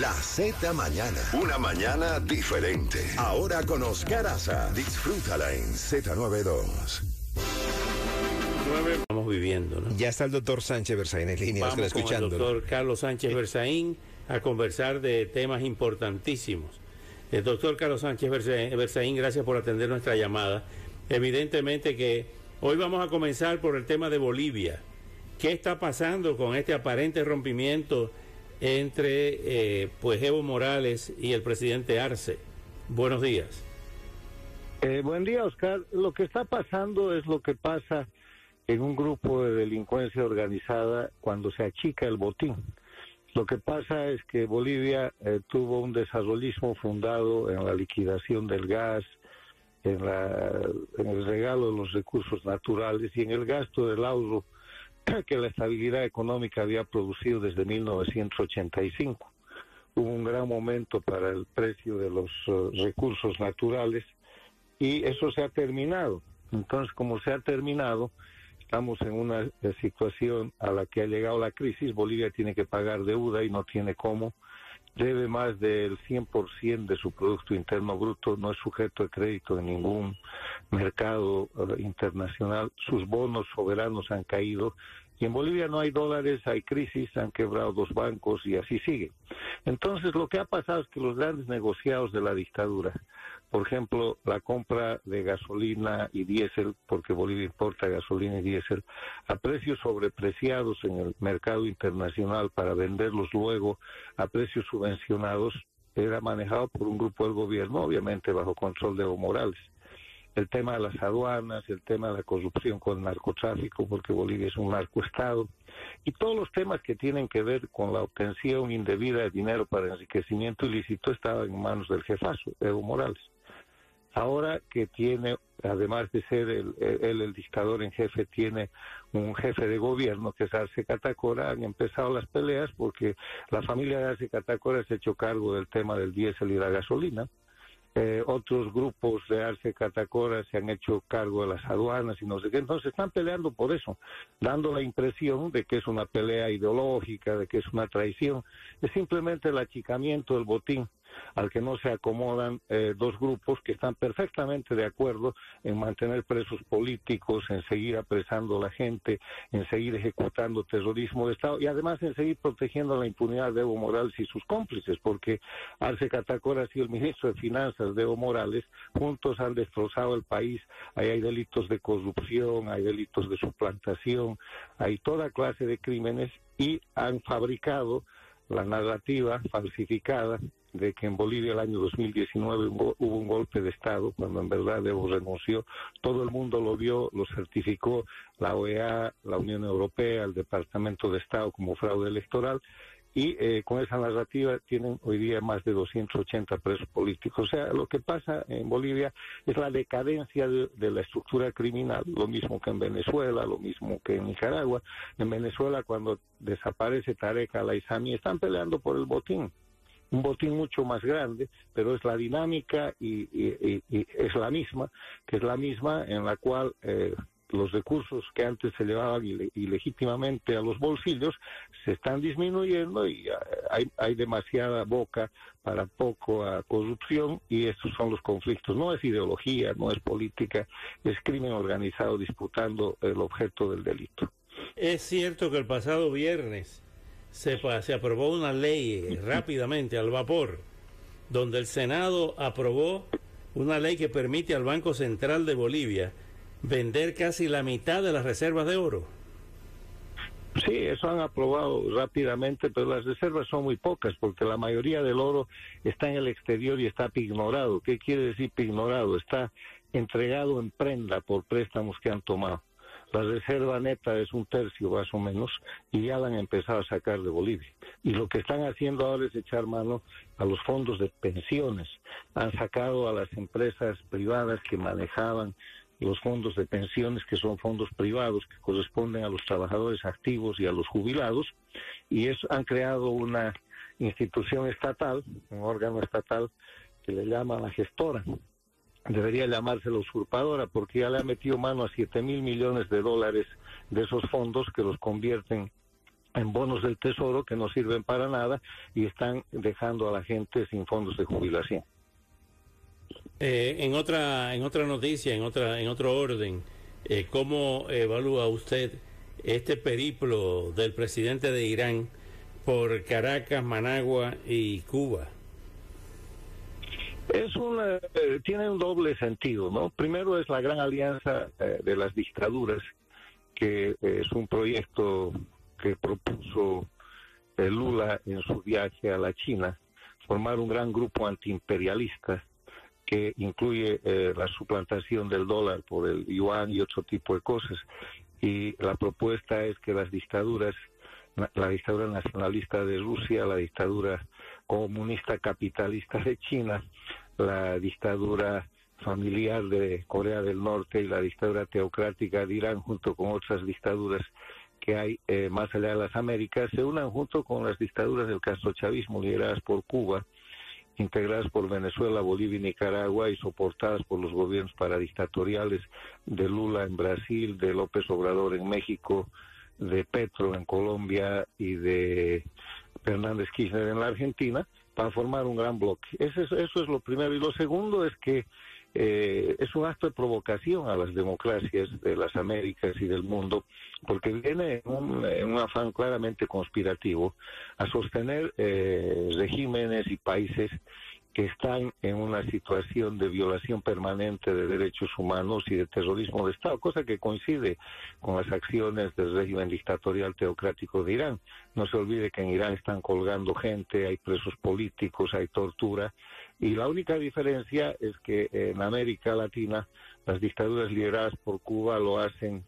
La Z mañana. Una mañana diferente. Ahora con Oscar Aza. Disfrútala en Z92. Estamos viviendo, ¿no? Ya está el doctor Sánchez Berzaín en línea, Vamos con el escuchando. doctor Carlos Sánchez Berzaín a conversar de temas importantísimos. El doctor Carlos Sánchez Berzaín, gracias por atender nuestra llamada. Evidentemente que hoy vamos a comenzar por el tema de Bolivia. ¿Qué está pasando con este aparente rompimiento entre eh, pues Evo Morales y el presidente Arce? Buenos días. Eh, buen día, Oscar. Lo que está pasando es lo que pasa en un grupo de delincuencia organizada cuando se achica el botín. Lo que pasa es que Bolivia eh, tuvo un desarrollismo fundado en la liquidación del gas, en, la, el regalo de los recursos naturales y en el gasto del ahorro que la estabilidad económica había producido desde 1985. Hubo un gran momento para el precio de los uh, recursos naturales y eso se ha terminado. Entonces, como se ha terminado, estamos en una eh, situación a la que ha llegado la crisis. Bolivia tiene que pagar deuda y no tiene cómo. Debe más del 100% de su Producto Interno Bruto, no es sujeto de crédito en ningún mercado uh, internacional. Sus bonos soberanos han caído. Y en Bolivia no hay dólares, hay crisis, han quebrado dos bancos y así sigue. Entonces, lo que ha pasado es que los grandes negociados de la dictadura, por ejemplo, la compra de gasolina y diésel, porque Bolivia importa gasolina y diésel, a precios sobrepreciados en el mercado internacional para venderlos luego a precios subvencionados, era manejado por un grupo del gobierno, obviamente bajo control de Evo Morales. El tema de las aduanas, el tema de la corrupción con el narcotráfico, porque Bolivia es un narcoestado, y todos los temas que tienen que ver con la obtención indebida de dinero para enriquecimiento ilícito estaban en manos del jefazo, Evo Morales ahora que tiene, además de ser él el, el, dictador en jefe, tiene un jefe de gobierno que es Arce Catacora, han empezado las peleas porque la familia de Arce Catacora se ha hecho cargo del tema del diésel y la gasolina. Eh, otros grupos de Arce Catacora se han hecho cargo de las aduanas y no sé qué, entonces están peleando por eso, dando la impresión de que es una pelea ideológica, de que es una traición, es simplemente el achicamiento del botín al que no se acomodan eh, dos grupos que están perfectamente de acuerdo en mantener presos políticos, en seguir apresando a la gente, en seguir ejecutando terrorismo de Estado y además en seguir protegiendo la impunidad de Evo Morales y sus cómplices, porque Arce Catacora sido el ministro de Finanzas de Evo Morales, juntos han destrozado el país, ahí hay delitos de corrupción, hay delitos de suplantación, hay toda clase de crímenes y han fabricado la narrativa falsificada de que en Bolivia el año 2019 hubo un golpe de Estado, cuando en verdad Evo renunció. Todo el mundo lo vio, lo certificó la OEA, la Unión Europea, el Departamento de Estado como fraude electoral. Y eh, con esa narrativa tienen hoy día más de 280 presos políticos. O sea, lo que pasa en Bolivia es la decadencia de, la estructura criminal, lo mismo que en Venezuela, lo mismo que en Nicaragua. En Venezuela, cuando desaparece Tarek al-Aizami, están peleando por el botín un botín mucho más grande, pero es la dinámica y, es la misma, que es la misma en la cual eh, los recursos que antes se llevaban ilegítimamente a los bolsillos se están disminuyendo y hay, hay demasiada boca para poca corrupción y estos son los conflictos. No es ideología, no es política, es crimen organizado disputando el objeto del delito. Es cierto que el pasado viernes se, se, aprobó una ley rápidamente al vapor, donde el Senado aprobó una ley que permite al Banco Central de Bolivia vender casi la mitad de las reservas de oro. Sí, eso han aprobado rápidamente, pero las reservas son muy pocas porque la mayoría del oro está en el exterior y está pignorado. ¿Qué quiere decir pignorado? Está entregado en prenda por préstamos que han tomado. La reserva neta es un tercio más o menos y ya la han empezado a sacar de Bolivia. Y lo que están haciendo ahora es echar mano a los fondos de pensiones. Han sacado a las empresas privadas que manejaban los fondos de pensiones, que son fondos privados que corresponden a los trabajadores activos y a los jubilados, y es, han creado una institución estatal, un órgano estatal que le llama la gestora. Debería llamarse la usurpadora porque ya le ha metido mano a 7 mil millones de dólares de esos fondos que los convierten en bonos del tesoro que no sirven para nada y están dejando a la gente sin fondos de jubilación. Eh, en otra en otra noticia, en otra en otro orden, eh, ¿cómo evalúa usted este periplo del presidente de Irán por Caracas, Managua y Cuba? Es una, eh, tiene un doble sentido, ¿no? Primero es la gran alianza de las dictaduras, que es un proyecto que propuso Lula en su viaje a la China, formar un gran grupo antiimperialista que incluye eh, la suplantación del dólar por el yuan y otro tipo de cosas. Y la propuesta es que las dictaduras, la dictadura nacionalista de Rusia, la dictadura comunista capitalista de China, la dictadura familiar de Corea del Norte y la dictadura teocrática de Irán, junto con otras dictaduras que hay eh, más allá de las Américas, se unan junto con las dictaduras del castrochavismo lideradas por Cuba integradas por Venezuela, Bolivia y Nicaragua y soportadas por los gobiernos paradictatoriales de Lula en Brasil, de López Obrador en México, de Petro en Colombia y de Fernández Kirchner en la Argentina, para formar un gran bloque. Eso es, eso es lo primero. Y lo segundo es que eh, es un acto de provocación a las democracias de las Américas y del mundo, porque viene en un, afán claramente conspirativo a sostener eh, regímenes y países que están en una situación de violación permanente de derechos humanos y de terrorismo de Estado, cosa que coincide con las acciones del régimen dictatorial teocrático de Irán. No se olvide que en Irán están colgando gente, hay presos políticos, hay tortura, y la única diferencia es que en América Latina las dictaduras lideradas por Cuba lo hacen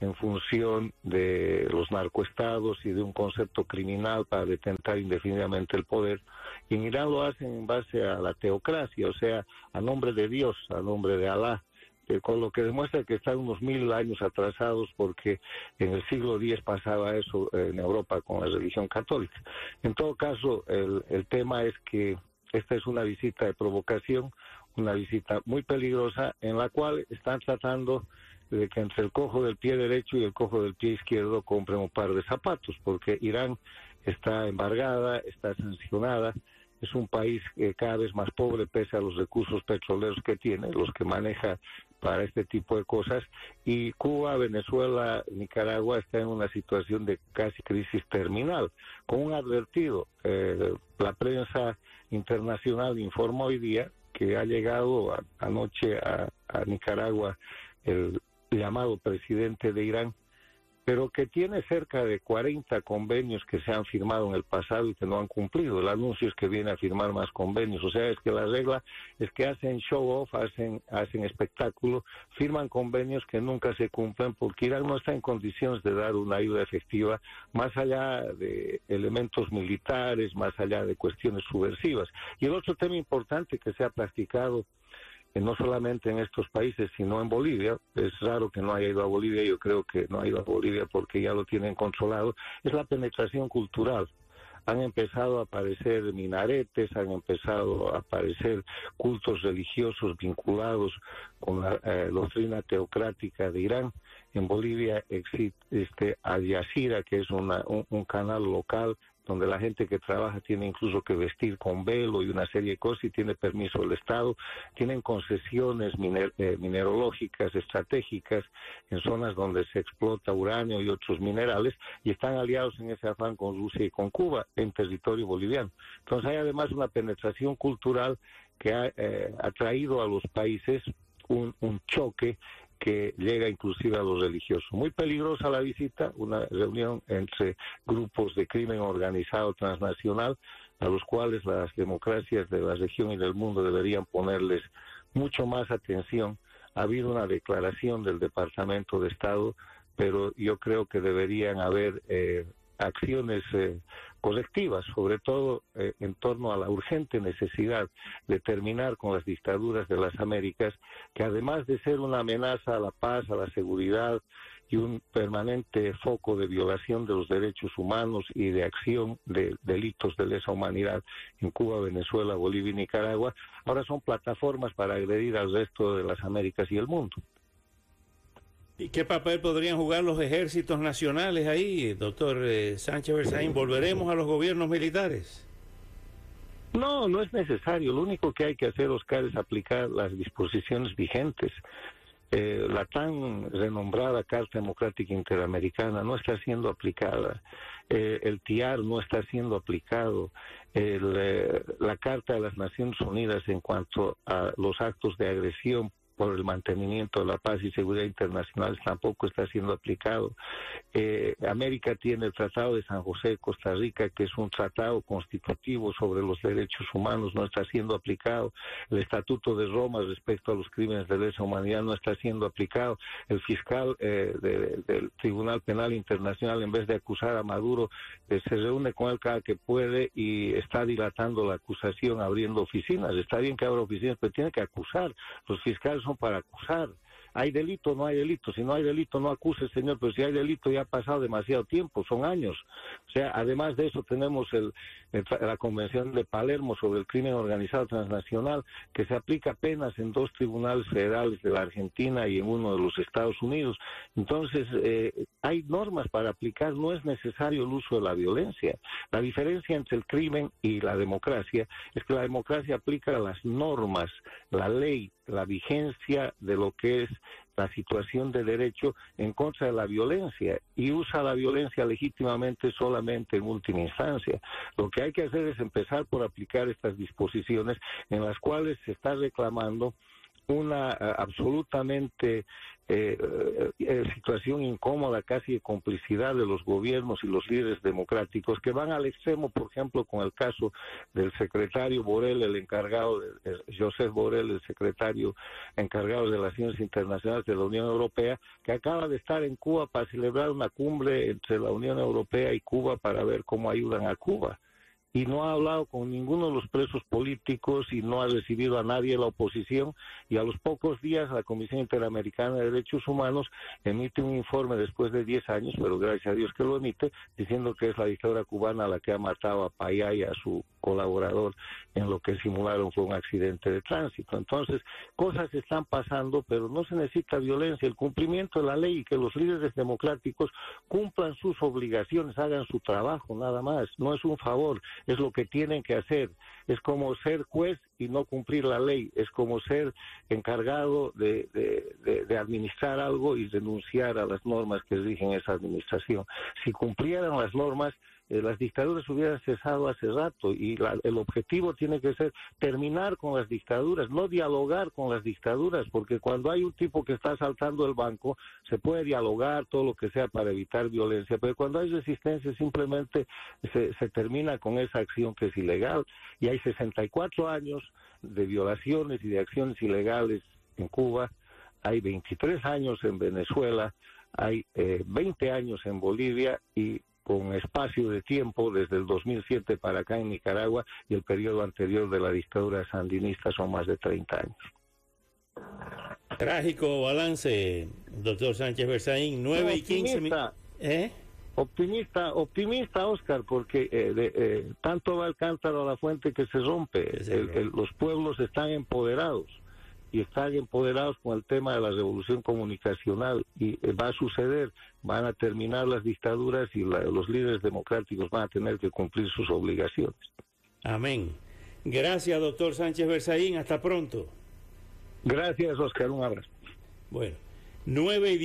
en función de los narcoestados y de un concepto criminal para detentar indefinidamente el poder. Y en Irán lo hacen en base a la teocracia, o sea, a nombre de Dios, a nombre de Alá, eh, con lo que demuestra que están unos mil años atrasados porque en el siglo X pasaba eso en Europa con la religión católica. En todo caso, el, el tema es que esta es una visita de provocación, una visita muy peligrosa en la cual están tratando de que entre el cojo del pie derecho y el cojo del pie izquierdo compren un par de zapatos, porque Irán está embargada, está sancionada, es un país que cada vez más pobre pese a los recursos petroleros que tiene, los que maneja para este tipo de cosas, y Cuba, Venezuela, Nicaragua está en una situación de casi crisis terminal. Con un advertido, eh, la prensa internacional informa hoy día que ha llegado anoche a Nicaragua el llamado presidente de Irán pero que tiene cerca de 40 convenios que se han firmado en el pasado y que no han cumplido. El anuncio es que viene a firmar más convenios. O sea, es que la regla es que hacen show off, hacen, hacen espectáculo, firman convenios que nunca se cumplen porque Irán no está en condiciones de dar una ayuda efectiva más allá de elementos militares, más allá de cuestiones subversivas. Y el otro tema importante que se ha practicado no solamente en estos países, sino en Bolivia. Es raro que no haya ido a Bolivia, yo creo que no ha ido a Bolivia porque ya lo tienen controlado. Es la penetración cultural. Han empezado a aparecer minaretes, han empezado a aparecer cultos religiosos vinculados con la eh, doctrina teocrática de Irán. En Bolivia existe este, Al Jazeera, que es un, un canal local donde la gente que trabaja tiene incluso que vestir con velo y una serie de cosas y tiene permiso del Estado, tienen concesiones eh, minerológicas estratégicas en zonas donde se explota uranio y otros minerales y están aliados en ese afán con Rusia y con Cuba en territorio boliviano. Entonces hay además una penetración cultural que ha eh, traído a los países un, un choque que llega inclusive a los religiosos. Muy peligrosa la visita, una reunión entre grupos de crimen organizado transnacional, a los cuales las democracias de la región y del mundo deberían ponerles mucho más atención. Ha habido una declaración del Departamento de Estado, pero yo creo que deberían haber eh, acciones eh, colectivas, sobre todo eh, en torno a la urgente necesidad de terminar con las dictaduras de las Américas, que además de ser una amenaza a la paz, a la seguridad y un permanente foco de violación de los derechos humanos y de acción de delitos de lesa humanidad en Cuba, Venezuela, Bolivia y Nicaragua, ahora son plataformas para agredir al resto de las Américas y el mundo. ¿Y qué papel podrían jugar los ejércitos nacionales ahí, doctor eh, Sánchez Berzaín? ¿Volveremos a los gobiernos militares? No, no es necesario. Lo único que hay que hacer, Oscar, es aplicar las disposiciones vigentes. Eh, la tan renombrada Carta Democrática Interamericana no está siendo aplicada. Eh, el TIAR no está siendo aplicado. El, la Carta de las Naciones Unidas en cuanto a los actos de agresión por el mantenimiento de la paz y seguridad internacional tampoco está siendo aplicado. Eh, América tiene el Tratado de San José de Costa Rica, que es un tratado constitutivo sobre los derechos humanos, no está siendo aplicado. El Estatuto de Roma respecto a los crímenes de lesa humanidad no está siendo aplicado. El fiscal eh, del Tribunal Penal Internacional, en vez de acusar a Maduro, eh, se reúne con él cada que puede y está dilatando la acusación, abriendo oficinas. Está bien que abra oficinas, pero tiene que acusar. Los fiscales para acusar. Hay delito, no hay delito. Si no hay delito, no acuse, señor. Pero si hay delito, ya ha pasado demasiado tiempo, son años. O sea, además de eso, tenemos el, la Convención de Palermo sobre el crimen organizado transnacional, que se aplica apenas en dos tribunales federales de la Argentina y en uno de los Estados Unidos. Entonces, eh, hay normas para aplicar, no es necesario el uso de la violencia. La diferencia entre el crimen y la democracia es que la democracia aplica las normas, la ley, la vigencia de lo que es la situación de derecho en contra de la violencia y usa la violencia legítimamente solamente en última instancia. Lo que hay que hacer es empezar por aplicar estas disposiciones en las cuales se está reclamando una uh, absolutamente eh, eh, situación incómoda, casi de complicidad de los gobiernos y los líderes democráticos que van al extremo, por ejemplo, con el caso del secretario Borel, el encargado, de, Borel, el secretario encargado de relaciones internacionales de la Unión Europea, que acaba de estar en Cuba para celebrar una cumbre entre la Unión Europea y Cuba para ver cómo ayudan a Cuba y no ha hablado con ninguno de los presos políticos y no ha recibido a nadie de la oposición. Y a los pocos días la Comisión Interamericana de Derechos Humanos emite un informe después de 10 años, pero gracias a Dios que lo emite, diciendo que es la dictadura cubana la que ha matado a Payá y a su colaborador en lo que simularon fue un accidente de tránsito. Entonces, cosas están pasando, pero no se necesita violencia, el cumplimiento de la ley y que los líderes democráticos cumplan sus obligaciones, hagan su trabajo, nada más. No es un favor, es lo que tienen que hacer. Es como ser juez y no cumplir la ley, es como ser encargado de, de, de, de administrar algo y denunciar a las normas que rigen esa administración. Si cumplieran las normas, eh, las dictaduras hubieran cesado hace rato y la, el objetivo tiene que ser terminar con las dictaduras, no dialogar con las dictaduras, porque cuando hay un tipo que está saltando el banco, se puede dialogar todo lo que sea para evitar violencia, pero cuando hay resistencia simplemente se, se termina con esa acción que es ilegal. Y hay 64 años de violaciones y de acciones ilegales en Cuba, hay 23 años en Venezuela, hay eh, 20 años en Bolivia y con espacio de tiempo desde el 2007 para acá en Nicaragua y el periodo anterior de la dictadura sandinista son más de 30 años. Trágico balance, doctor Sánchez Berzaín, 9 y 15 minutos. ¿Eh? Optimista, optimista, Oscar, porque eh, de, eh, tanto va el cántaro a la fuente que se rompe. El, el, los pueblos están empoderados y están empoderados con el tema de la revolución comunicacional y eh, va a suceder, van a terminar las dictaduras y la, los líderes democráticos van a tener que cumplir sus obligaciones. Amén. Gracias, doctor Sánchez Berzaín. Hasta pronto. Gracias, Oscar. Un abrazo. Bueno, nueve y